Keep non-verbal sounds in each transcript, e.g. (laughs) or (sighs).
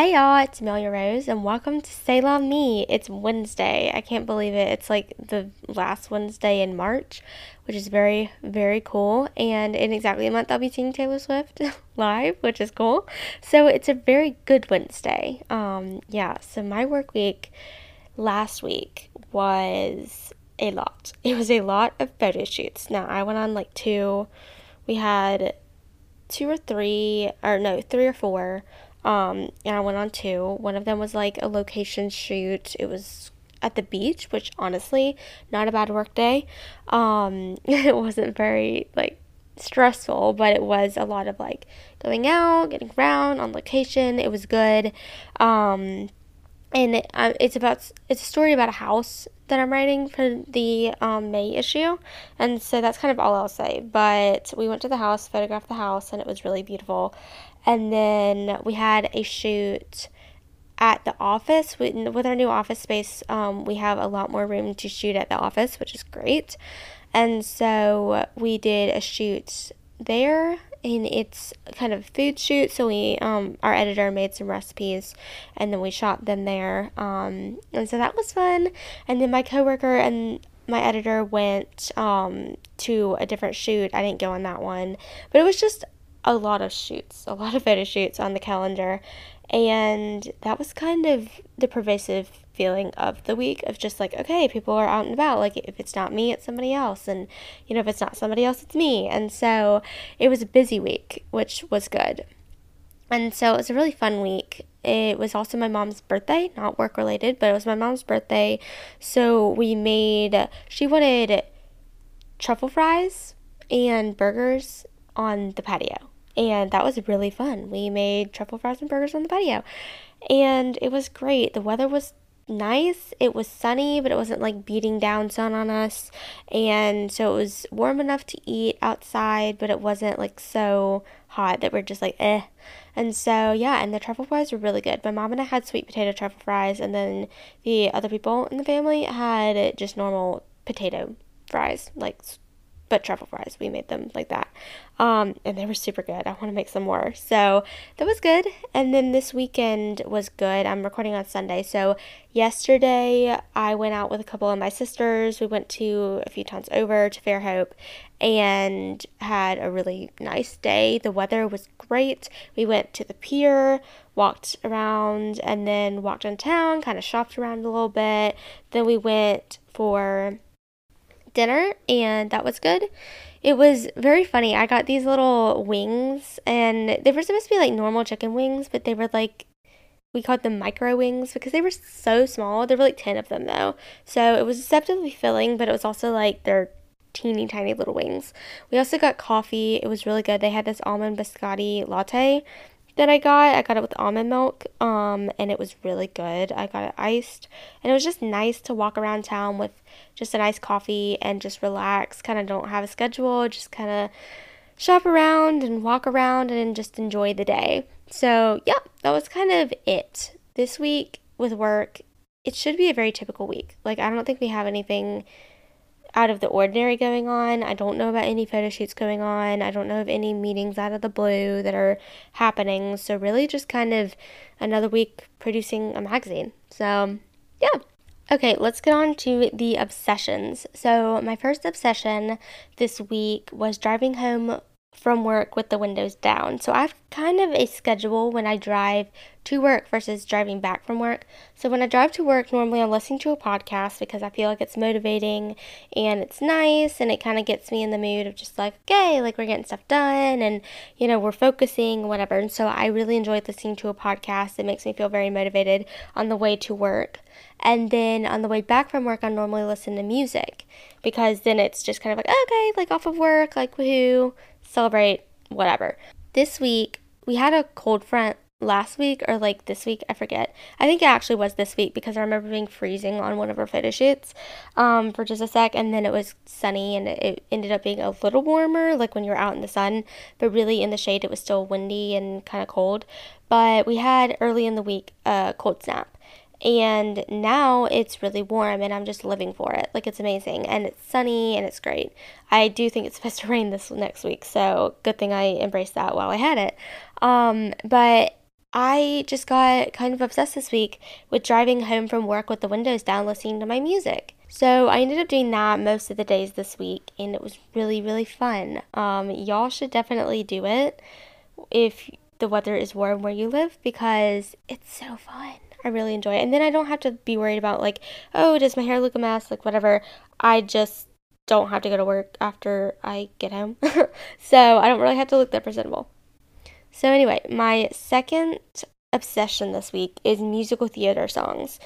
Hey y'all, it's Amelia Rose, and welcome to C'est La Me. It's Wednesday. I can't believe it. It's like the last Wednesday in March, which is very, very cool. And in exactly a month, I'll be seeing Taylor Swift (laughs) live, which is cool. So it's a very good Wednesday. Um, yeah. So my work week last week was a lot. (laughs) It was a lot of photo shoots. Now I went on like two. We had two or three, or no, three or four um, and I went on two. One of them was like a location shoot. It was at the beach, which honestly, not a bad work day. Um, (laughs) it wasn't very like stressful, but it was a lot of like going out, getting around on location. It was good. Um, and it, uh, it's about it's a story about a house that I'm writing for the um, May issue, and so that's kind of all I'll say. But we went to the house, photographed the house, and it was really beautiful. And then we had a shoot at the office with, with our new office space. Um, we have a lot more room to shoot at the office, which is great. And so we did a shoot there and it's kind of food shoot. So we um our editor made some recipes and then we shot them there um and so that was fun. And then my coworker and my editor went um to a different shoot. I didn't go on that one but it was just a lot of shoots, a lot of photo shoots on the calendar. And that was kind of the pervasive feeling of the week of just like, okay, people are out and about. Like, if it's not me, it's somebody else. And, you know, if it's not somebody else, it's me. And so it was a busy week, which was good. And so it was a really fun week. It was also my mom's birthday, not work related, but it was my mom's birthday. So we made, she wanted truffle fries and burgers on the patio and that was really fun. We made truffle fries and burgers on the patio, and it was great. The weather was nice. It was sunny, but it wasn't like beating down sun on us. And so it was warm enough to eat outside, but it wasn't like so hot that we're just like, eh. And so, yeah, and the truffle fries were really good. My mom and I had sweet potato truffle fries, and then the other people in the family had just normal potato fries, like but truffle fries. We made them like that. Um, and they were super good. I want to make some more. So that was good. And then this weekend was good. I'm recording on Sunday. So yesterday I went out with a couple of my sisters. We went to a few towns over to Fairhope and had a really nice day. The weather was great. We went to the pier, walked around, and then walked in town, kind of shopped around a little bit. Then we went for dinner and that was good. It was very funny. I got these little wings and they were supposed to be like normal chicken wings, but they were like we called them micro wings because they were so small. There were like 10 of them though. So it was deceptively filling, but it was also like they're teeny tiny little wings. We also got coffee. It was really good. They had this almond biscotti latte that I got. I got it with almond milk, um, and it was really good. I got it iced, and it was just nice to walk around town with just a nice coffee and just relax. Kind of don't have a schedule, just kind of shop around and walk around and just enjoy the day. So, yeah, that was kind of it. This week with work, it should be a very typical week. Like, I don't think we have anything out of the ordinary going on. I don't know about any photo shoots going on. I don't know of any meetings out of the blue that are happening. So, really, just kind of another week producing a magazine. So, yeah. Okay, let's get on to the obsessions. So, my first obsession this week was driving home from work with the windows down. So I've kind of a schedule when I drive to work versus driving back from work. So when I drive to work, normally I'm listening to a podcast because I feel like it's motivating and it's nice and it kind of gets me in the mood of just like, okay, like we're getting stuff done and you know, we're focusing, whatever. And so I really enjoy listening to a podcast. It makes me feel very motivated on the way to work. And then on the way back from work, I normally listen to music because then it's just kind of like, okay, like off of work, like woohoo, celebrate, whatever. This week, we had a cold front last week or like this week, I forget. I think it actually was this week because I remember being freezing on one of our photo shoots um, for just a sec, and then it was sunny and it ended up being a little warmer, like when you were out in the sun, but really in the shade it was still windy and kind of cold. But we had early in the week a cold snap. And now it's really warm and I'm just living for it. Like it's amazing and it's sunny and it's great. I do think it's (laughs) supposed to rain this next week, so good thing I embraced that while I had it. Um, but I just got kind of obsessed this week with driving home from work with the windows down listening to my music. So I ended up doing that most of the days this week and it was really, really fun. Um, y'all should definitely do it if the weather is warm where you live because it's so fun. I really enjoy it. And then I don't have to be worried about like, oh, does my hair look a mess? Like whatever. I just don't have to go to work after I get home. (laughs) so I don't really have to look that presentable. So, anyway, my second obsession this week is musical theater songs.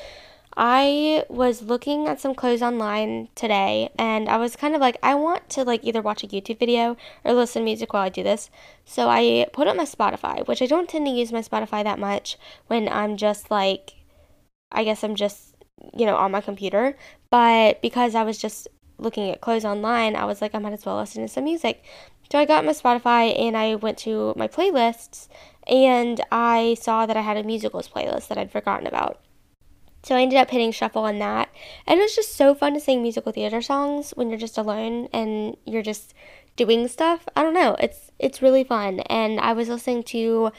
I was looking at some clothes online today and I was kind of like I want to like either watch a YouTube video or listen to music while I do this. So I put up my Spotify, which I don't tend to use my Spotify that much when I'm just like I guess I'm just, you know, on my computer, but because I was just looking at clothes online, I was like I might as well listen to some music. So I got my Spotify and I went to my playlists and I saw that I had a musicals playlist that I'd forgotten about. So I ended up hitting shuffle on that. And it was just so fun to sing musical theater songs when you're just alone and you're just doing stuff. I don't know. It's it's really fun. And I was listening to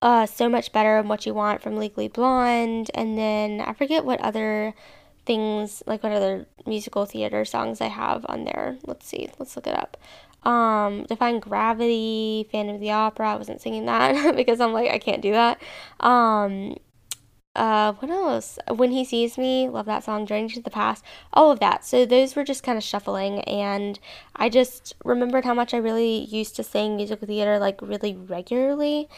uh, So Much Better and What You Want from Legally Blonde and then I forget what other things like what other musical theater songs I have on there. Let's see. Let's look it up. Um, Defying Gravity, Phantom of the Opera. I wasn't singing that (laughs) because I'm like I can't do that. Um, uh, what else? When He Sees Me, love that song. Journey to the Past, all of that. So those were just kind of shuffling, and I just remembered how much I really used to sing musical theater like really regularly,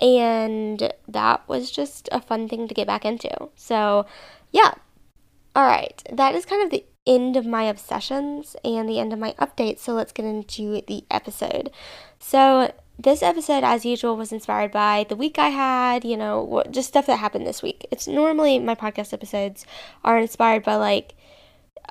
and that was just a fun thing to get back into. So, yeah. All right, that is kind of the end of my obsessions and the end of my updates. So let's get into the episode. So this episode, as usual, was inspired by the week I had, you know, just stuff that happened this week. It's normally my podcast episodes are inspired by like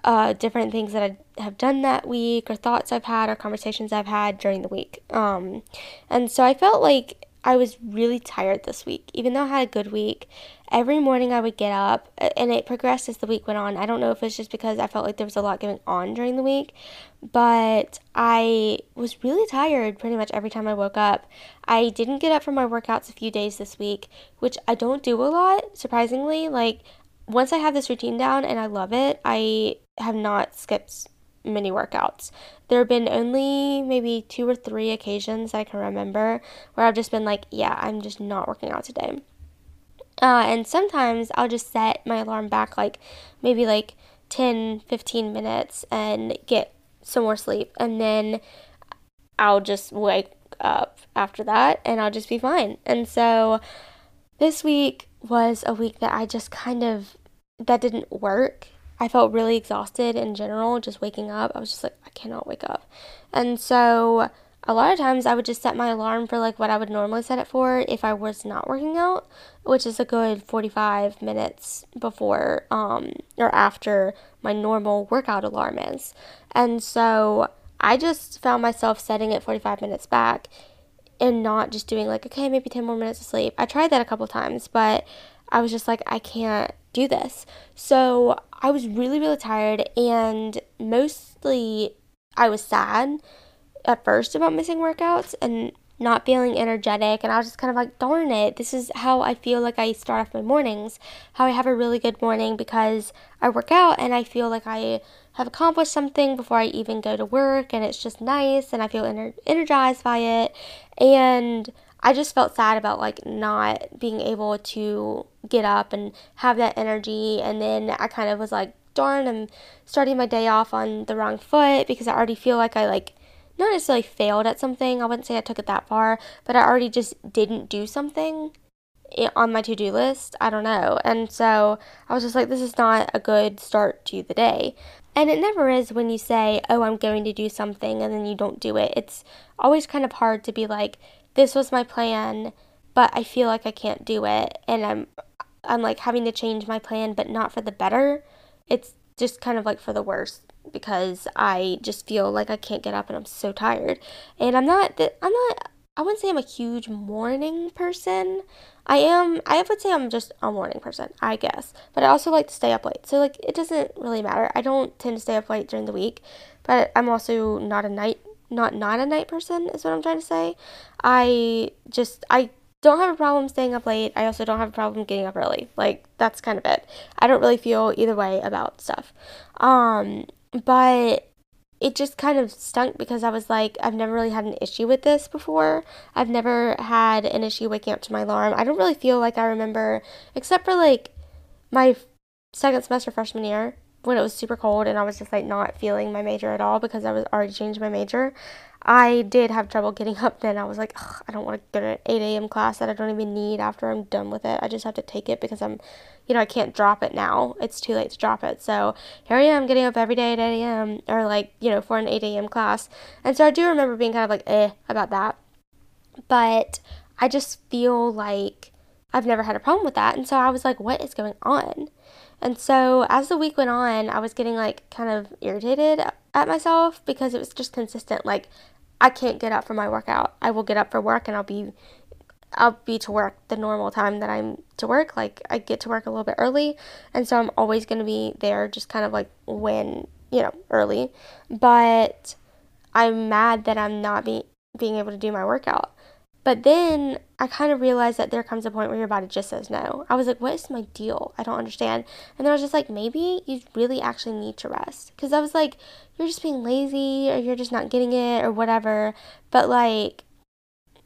uh, different things that I have done that week, or thoughts I've had, or conversations I've had during the week. Um, and so I felt like I was really tired this week. Even though I had a good week, every morning I would get up and it progressed as the week went on. I don't know if it's just because I felt like there was a lot going on during the week, but I was really tired pretty much every time I woke up. I didn't get up from my workouts a few days this week, which I don't do a lot, surprisingly. Like, once I have this routine down and I love it, I have not skipped many workouts. There have been only maybe two or three occasions I can remember where I've just been like, yeah, I'm just not working out today. Uh, and sometimes I'll just set my alarm back like maybe like 10, 15 minutes and get some more sleep. And then I'll just wake up after that and I'll just be fine. And so this week was a week that I just kind of, that didn't work I felt really exhausted in general, just waking up. I was just like, I cannot wake up. And so a lot of times I would just set my alarm for like what I would normally set it for if I was not working out, which is a good 45 minutes before um, or after my normal workout alarm is. And so I just found myself setting it 45 minutes back and not just doing like, okay, maybe 10 more minutes of sleep. I tried that a couple times, but I was just like, I can't do this. So I was really, really tired, and mostly I was sad at first about missing workouts and not feeling energetic. And I was just kind of like, darn it, this is how I feel like I start off my mornings, how I have a really good morning because I work out and I feel like I have accomplished something before I even go to work, and it's just nice, and I feel ener- energized by it. And I just felt sad about like not being able to get up and have that energy. And then I kind of was like, darn, I'm starting my day off on the wrong foot because I already feel like I like not necessarily failed at something. I wouldn't say I took it that far, but I already just didn't do something on my to do list. I don't know. And so I was just like, this is not a good start to the day. And it never is when you say, oh, I'm going to do something and then you don't do it. It's always kind of hard to be like, this was my plan, but I feel like I can't do it and I'm I'm like having to change my plan but not for the better. It's just kind of like for the worse because I just feel like I can't get up and I'm so tired. And I'm not I'm not I wouldn't say I'm a huge morning person. I am I would say I'm just a morning person, I guess. But I also like to stay up late. So like it doesn't really matter. I don't tend to stay up late during the week, but I'm also not a night not not a night person is what I'm trying to say. I just I don't have a problem staying up late. I also don't have a problem getting up early. Like that's kind of it. I don't really feel either way about stuff. Um, but it just kind of stunk because I was like, I've never really had an issue with this before. I've never had an issue waking up to my alarm. I don't really feel like I remember, except for like my second semester freshman year when it was super cold and I was just like not feeling my major at all because I was already changed my major. I did have trouble getting up then. I was like, I don't want to go to an 8 a.m. class that I don't even need after I'm done with it. I just have to take it because I'm, you know, I can't drop it now. It's too late to drop it. So here I am getting up every day at 8 a.m. or like, you know, for an 8 a.m. class. And so I do remember being kind of like, eh, about that. But I just feel like I've never had a problem with that. And so I was like, what is going on? And so as the week went on, I was getting like kind of irritated at myself because it was just consistent. Like, I can't get up for my workout. I will get up for work and I'll be I'll be to work the normal time that I'm to work. Like I get to work a little bit early, and so I'm always going to be there just kind of like when, you know, early. But I'm mad that I'm not be, being able to do my workout. But then I kind of realized that there comes a point where your body just says no. I was like, what is my deal? I don't understand. And then I was just like, maybe you really actually need to rest. Because I was like, you're just being lazy or you're just not getting it or whatever. But like,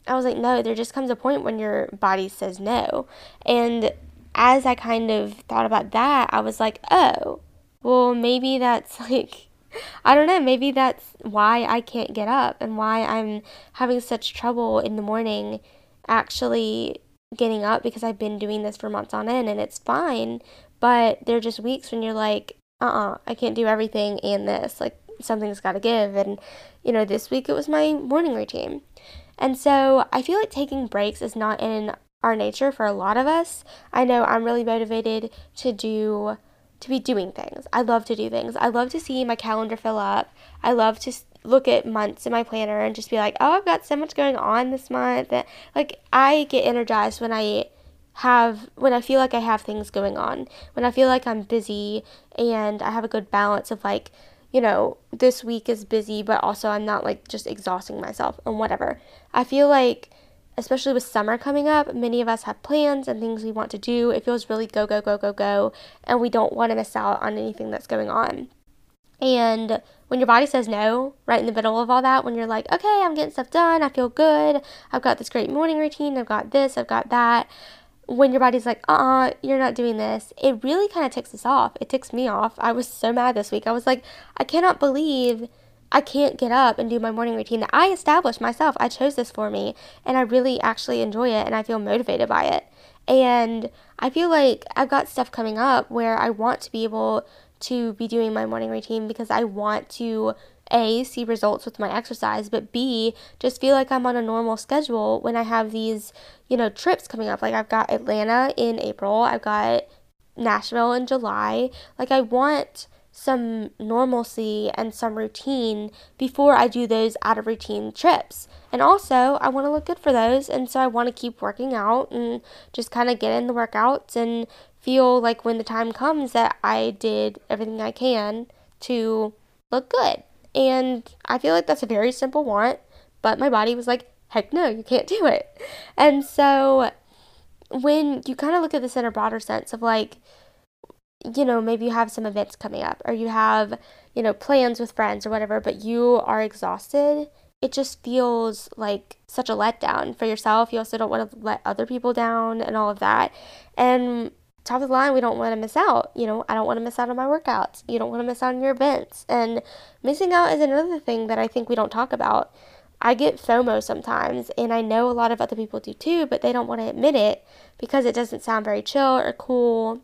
I was like, no, there just comes a point when your body says no. And as I kind of thought about that, I was like, oh, well, maybe that's (laughs) like (laughs) I don't know, maybe that's why I can't get up and why I'm having such trouble in the morning actually getting up because I've been doing this for months on end and it's fine. But there are just weeks when you're like, uh uh-uh, uh I can't do everything and this. Like, something's got to give. And, you know, this week it was my morning routine. And so I feel like taking breaks is not in our nature for a lot of us. I know I'm really motivated to do to be doing things. I love to do things. I love to see my calendar fill up. I love to look at months in my planner and just be like, "Oh, I've got so much going on this month." That like I get energized when I have when I feel like I have things going on. When I feel like I'm busy and I have a good balance of like, you know, this week is busy, but also I'm not like just exhausting myself and whatever. I feel like especially with summer coming up, many of us have plans and things we want to do. It feels really go, go, go, go, go, and we don't want to miss out on anything that's going on. And when your body says no, right in the middle of all that, when you're like, okay, I'm getting stuff done, I feel good, I've got this great morning routine, I've got this, I've got that. When your body's like, uh uh-uh, you're not doing this, it really kind of ticks us off. It ticks me off. I was so mad this week. I was like, I cannot believe I can't get up and do my morning routine that I established myself. I chose this for me and I really actually enjoy it and I feel motivated by it. And I feel like I've got stuff coming up where I want to be able to be doing my morning routine because I want to a see results with my exercise but b just feel like i'm on a normal schedule when i have these you know trips coming up like i've got atlanta in april i've got nashville in july like i want some normalcy and some routine before I do those out of routine trips. And also, I want to look good for those, and so I want to keep working out and just kind of get in the workouts and feel like when the time comes that I did everything I can to look good. And I feel like that's a very simple want, but my body was like, heck no, you can't do it. And so when you kind of look at this in a broader sense of like, you know, maybe you have some events coming up or you have, you know, plans with friends or whatever, but you are exhausted, it just feels like such a letdown for yourself. You also don't want to let other people down and all of that. And top of the line, we don't want to miss out. You know, I don't want to miss out on my workouts. You don't want to miss out on your events. And missing out is another thing that I think we don't talk about. I get FOMO sometimes, and I know a lot of other people do too, but they don't want to admit it because it doesn't sound very chill or cool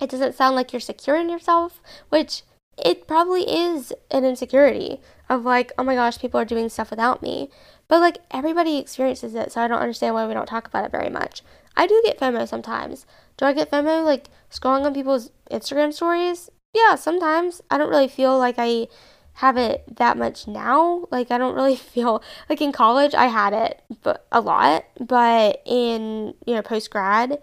it doesn't sound like you're secure in yourself, which it probably is an insecurity of like, oh my gosh, people are doing stuff without me. But like everybody experiences it, so I don't understand why we don't talk about it very much. I do get FOMO sometimes. Do I get FOMO like scrolling on people's Instagram stories? Yeah, sometimes. I don't really feel like I have it that much now. Like I don't really (laughs) feel like in college I had it but a lot, but in, you know, post grad,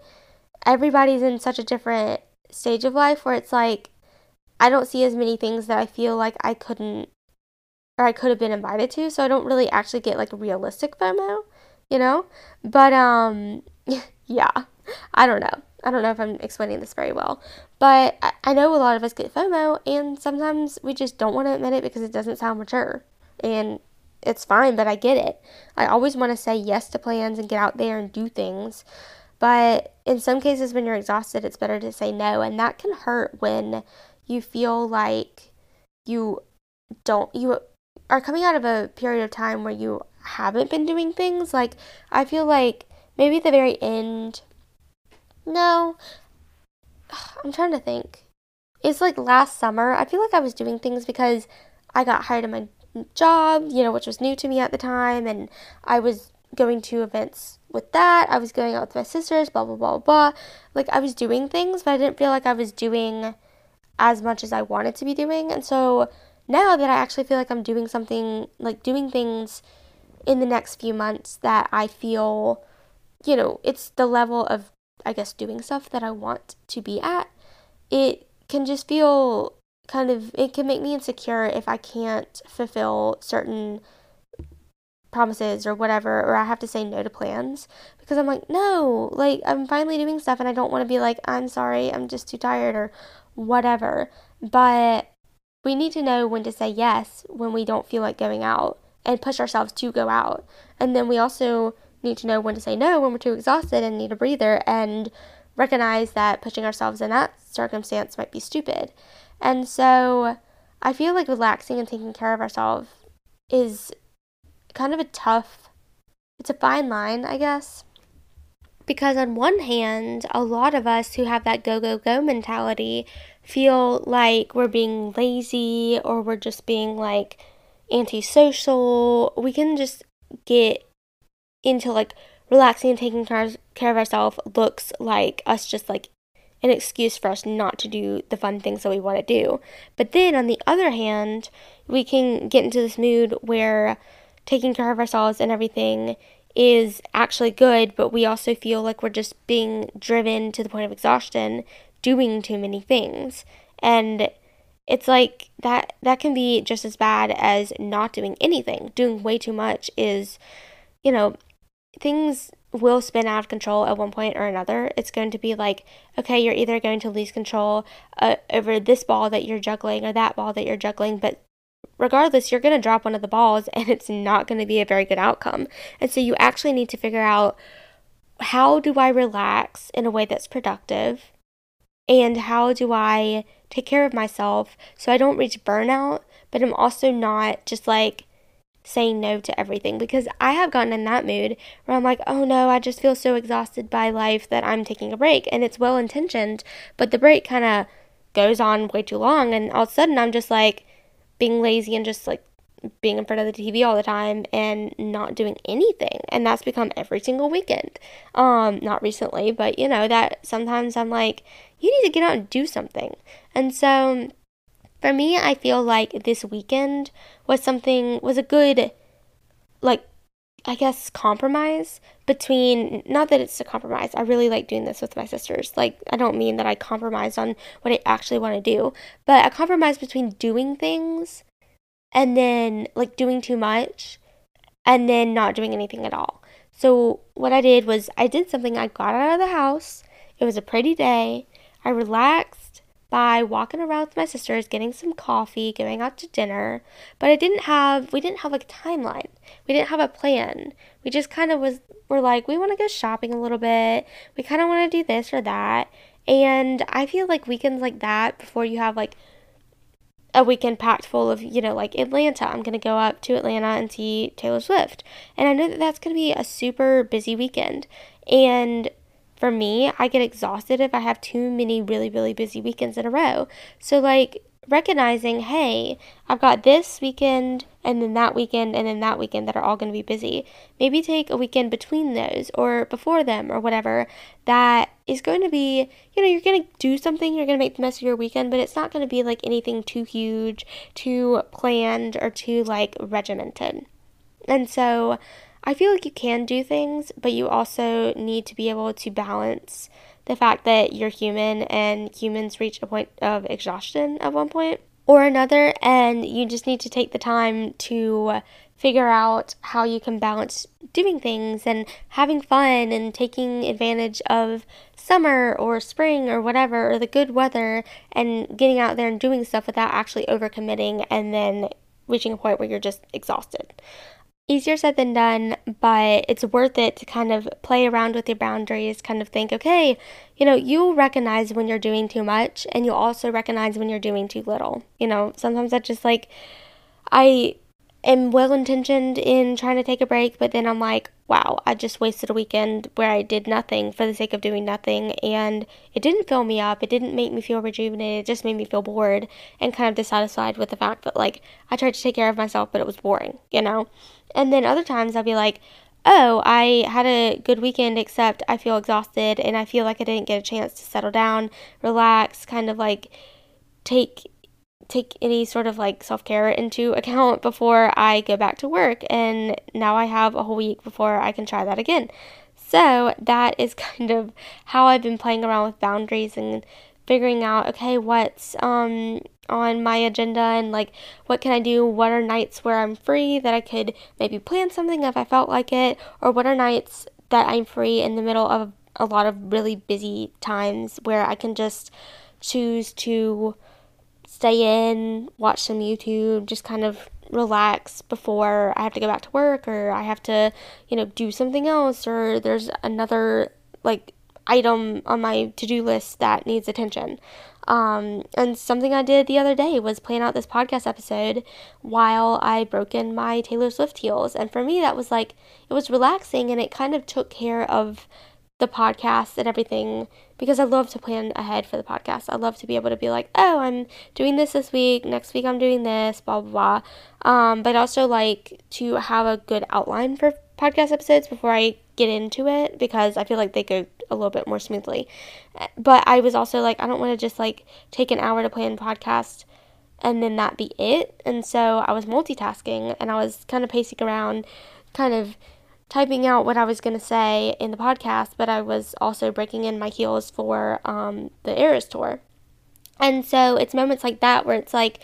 everybody's in such a different stage of life where it's like I don't see as many things that I feel like I couldn't or I could have been invited to, so I don't really actually get like realistic FOMO. you know? But, um, (laughs) yeah, I don't know. I don't know if I'm explaining this very well, but I know a lot of us get FOMO, and sometimes we just don't want to admit it because it doesn't sound mature. And it's fine, but I get it. I always want to say yes to plans and get out there and do things. But in some cases, when you're exhausted, it's better to say no. And that can hurt when you feel like you don't, you are coming out of a period of time where you haven't been doing things. Like, I feel like maybe at the very end, no, (sighs) I'm trying to think. It's like last summer, I feel like I was doing things because I got hired in my job, you know, which was new to me at the time, and I was going to events with that. I was going out with my sisters, blah, blah, blah, blah. Like, I was doing things, but I didn't feel like I was doing as much as I wanted to be doing. And so now that I actually feel like I'm doing something, like doing things in the next few months that I feel, you know, it's the level of, I guess, doing stuff that I want to be at, it can just feel kind of it can make me insecure if I can't fulfill certain promises or whatever or I have to say no to plans because I'm like no like I'm finally doing stuff and I don't want to be like I'm sorry I'm just too tired or whatever. But we need to know when to say yes when we don't feel like going out and push ourselves to go out. And then we also need to know when to say no when we're too exhausted and need a breather and recognize that pushing ourselves in that circumstance might be stupid. And so I feel like relaxing and taking care of ourselves is kind of a tough, it's a fine line, I guess. Because on one hand, a lot of us who have that go, go, go mentality feel like we're being lazy or we're just being like antisocial. We can just get into like relaxing and taking care of ourselves looks like us just like an excuse for us not to do the fun things that we want to do. But then on the other hand, we can get into this mood where taking care of ourselves and everything is actually good, but we also feel like we're just being driven to the point of exhaustion doing too many things. And it's like that that can be just as bad as not doing anything. Doing way too much is, you know, things will spin out of control at one point or another. It's going to be like, okay, you're either going to lose control uh, over this ball that you're juggling or that ball that you're juggling, but regardless, you're going to drop one of the balls and it's not going to be a very good outcome. And so you actually need to figure out how do I relax in a way that's productive? And how do I take care of myself so I don't reach burnout, but I'm also not just like saying no to everything because I have gotten in that mood where I'm like, oh no, I just feel so exhausted by life that I'm taking a break. And it's well intentioned, but the break kind of goes on way too long. And all of a sudden, I'm just like being lazy and just like being in front of the TV all the time and not doing anything. And that's become every single weekend. Um, not recently, but you know, that sometimes I'm like, you need to get out and do something. And so for me, I feel like this weekend was something, was a good, like, I guess, compromise between, not that it's a compromise, I really like doing this with my sisters. Like, I don't mean that I compromise on what I actually want to do, but a compromise between doing things and then, like, doing too much and then not doing anything at all. So, what I did was, I did something, I got out of the house, it was a pretty day, I relaxed by walking around with my sisters, getting some coffee, going out to dinner. But I didn't have we didn't have like a timeline. We didn't have a plan. We just kind of was were like, we want to go shopping a little bit. We kind of want to do this or that. And I feel like weekends like that before you have like a weekend packed full of, you know, like Atlanta. I'm going to go up to Atlanta and see Taylor Swift. And I know that that's going to be a super busy weekend. And for me, I get exhausted if I have too many really, really busy weekends in a row. So, like, recognizing, hey, I've got this weekend and then that weekend and then that weekend that are all going to be busy. Maybe take a weekend between those or before them or whatever that is going to be, you know, you're going to do something, you're going to make the most of your weekend, but it's not going to be like anything too huge, too planned, or too like regimented. And so, I feel like you can do things, but you also need to be able to balance the fact that you're human and humans reach a point of exhaustion at one point. or another, and you just need to take the time to figure out how you can balance doing things and having fun and taking advantage of summer or spring or whatever or the good weather and getting out there and doing stuff without actually overcommitting and then reaching a point where you're just exhausted. Easier said than done, but it's worth it to kind of play around with your boundaries, kind of think, okay, you know, you'll recognize when you're doing too much and you'll also recognize when you're doing too little. You know, sometimes I just like, I am well intentioned in trying to take a break, but then I'm like, wow, I just wasted a weekend where I did nothing for the sake of doing nothing. And it didn't fill me up. It didn't make me feel rejuvenated. It just made me feel bored and kind of dissatisfied with the fact that, like, I tried to take care of myself, but it was boring, you know? And then other times I'll be like, oh, I had a good weekend, except I feel exhausted and I feel like I didn't get a chance to settle down, relax, kind of like take take any sort of like self care into account before I go back to work. And now I have a whole week before I can try that again. So that is (laughs) kind of how I've been playing around with boundaries and figuring out okay what's um on my agenda and like what can I do what are nights where I'm free that I could maybe plan something if I felt like it or what are nights that I'm free in the middle of a lot of really busy times where I can just choose to stay in, watch some YouTube, just kind of relax before I have to go back to work or I have to, you know, do something else or there's another like item on my to-do list that needs attention. Um, and something I did the other day was plan out this podcast episode while I broke in my Taylor Swift heels. And for me, that was like, it was relaxing and it kind of took care of the podcast and everything because I love to plan ahead for the podcast. I love to be able to be like, oh, I'm doing this this week, next week I'm doing this, blah, blah, blah. Um, but also like to have a good outline for podcast episodes before I get into it because I feel like they go a little bit more smoothly. But I was also like, I don't want to just like take an hour to plan podcast and then that be it. And so I was multitasking and I was kind of pacing around, kind of typing out what I was going to say in the podcast, but I was also breaking in my heels for um, the Eras tour. And so it's moments like that where it's like,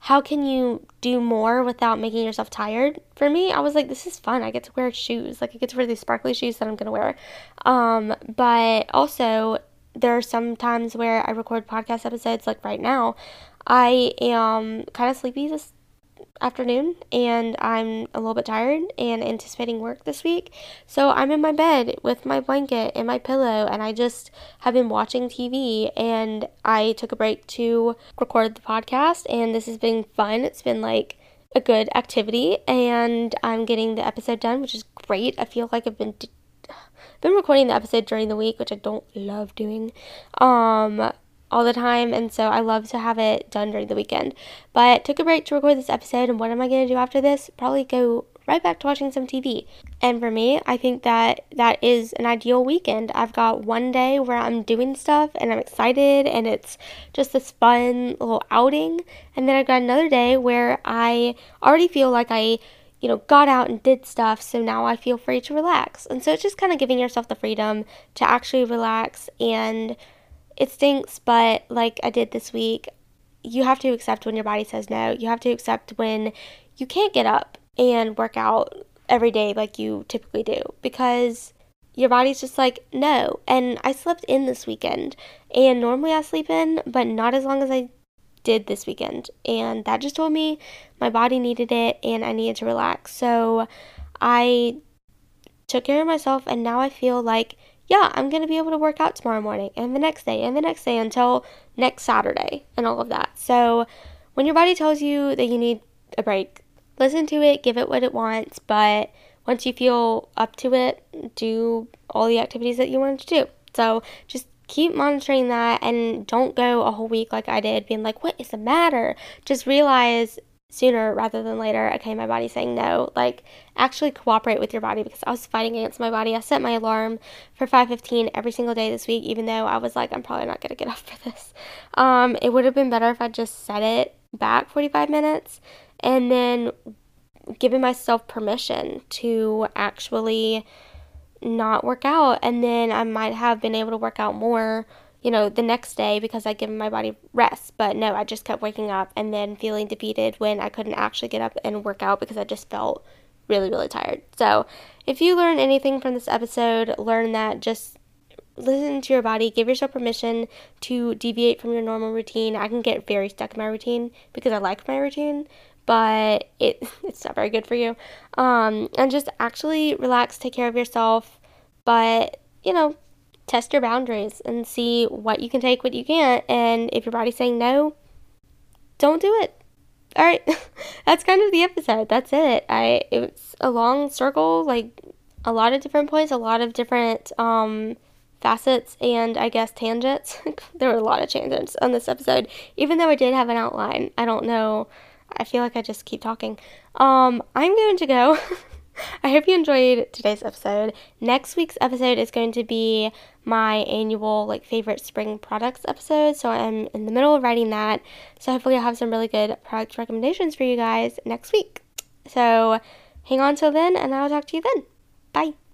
how can you do more without making yourself tired? For me, I was like, this is fun. I get to wear shoes. Like, I get to wear these sparkly shoes that I'm going to wear. Um, but also, there are some times where I record podcast episodes, like right now. I am kind of sleepy this afternoon and I'm a little bit tired and anticipating work this week. So I'm in my bed with my blanket and my pillow and I just have been watching TV and I took a break to record the podcast and this has been fun. It's been like a good activity and I'm getting the episode done, which is great. I feel like I've been d- (sighs) been recording the episode during the week, which I don't love doing. Um all the time, and so I love to have it done during the weekend. But took a break to record this episode, and what am I going to do after this? Probably go right back to watching some TV. And for me, I think that that is an ideal weekend. I've got one day where I'm doing stuff and I'm excited and it's just this fun little outing. And then I've got another day where I already feel like I, you know, got out and did stuff. So now I feel free to relax. And so it's just kind of giving yourself the freedom to actually relax and it stinks, but like I did this week, you have to accept when your body says no. You have to accept when you can't get up and work out every day like you typically do because your body's just like, no. And I slept in this weekend, and normally I sleep in, but not as long as I did this weekend. And that just told me my body needed it and I needed to relax. So I took care of myself, and now I feel like yeah, I'm going to be able to work out tomorrow morning and the next day and the next day until next Saturday and all of that. So, when your body tells you that you need a break, listen to it, give it what it wants, but once you feel up to it, do all the activities that you wanted to do. So, just keep monitoring that and don't go a whole week like I did, being like, what is the matter? Just realize sooner rather than later, okay, my body's saying no. Like actually cooperate with your body because I was fighting against my body. I set my alarm for 5:15 every single day this week even though I was like I'm probably not going to get (laughs) up for this. Um it would have been better if I just set it back 45 minutes and then given myself permission to actually not work out and then I might have been able to work out more you know, the next day because I'd given my body rest. But no, I just kept waking up and then feeling defeated when I couldn't actually get up and work out because I just felt really, really tired. So, if you learn anything from this episode, learn that just listen to your body, give yourself permission to deviate from your normal routine. I can get very stuck in my routine because I like my routine, but it (laughs) it's not very good for you. Um, and just actually relax, take care of yourself, but you know, test your boundaries and see what you can take, what you can't, and if your body's saying no, don't do it. All right, (laughs) that's kind of the episode. That's it. I it's a long circle, like a lot of different points, a lot of different um facets and I guess tangents. (laughs) there were a lot of tangents on this episode, even though I did have an outline. I don't know. I feel like I just keep talking. Um, I'm going to go. (laughs) (laughs) I hope you enjoyed today's episode. Next week's episode is going to be my annual like favorite spring products episode. So I'm in the middle of writing that. So hopefully I'll have some really good product recommendations for you guys next week. So hang on till then and I'll talk to you then. Bye.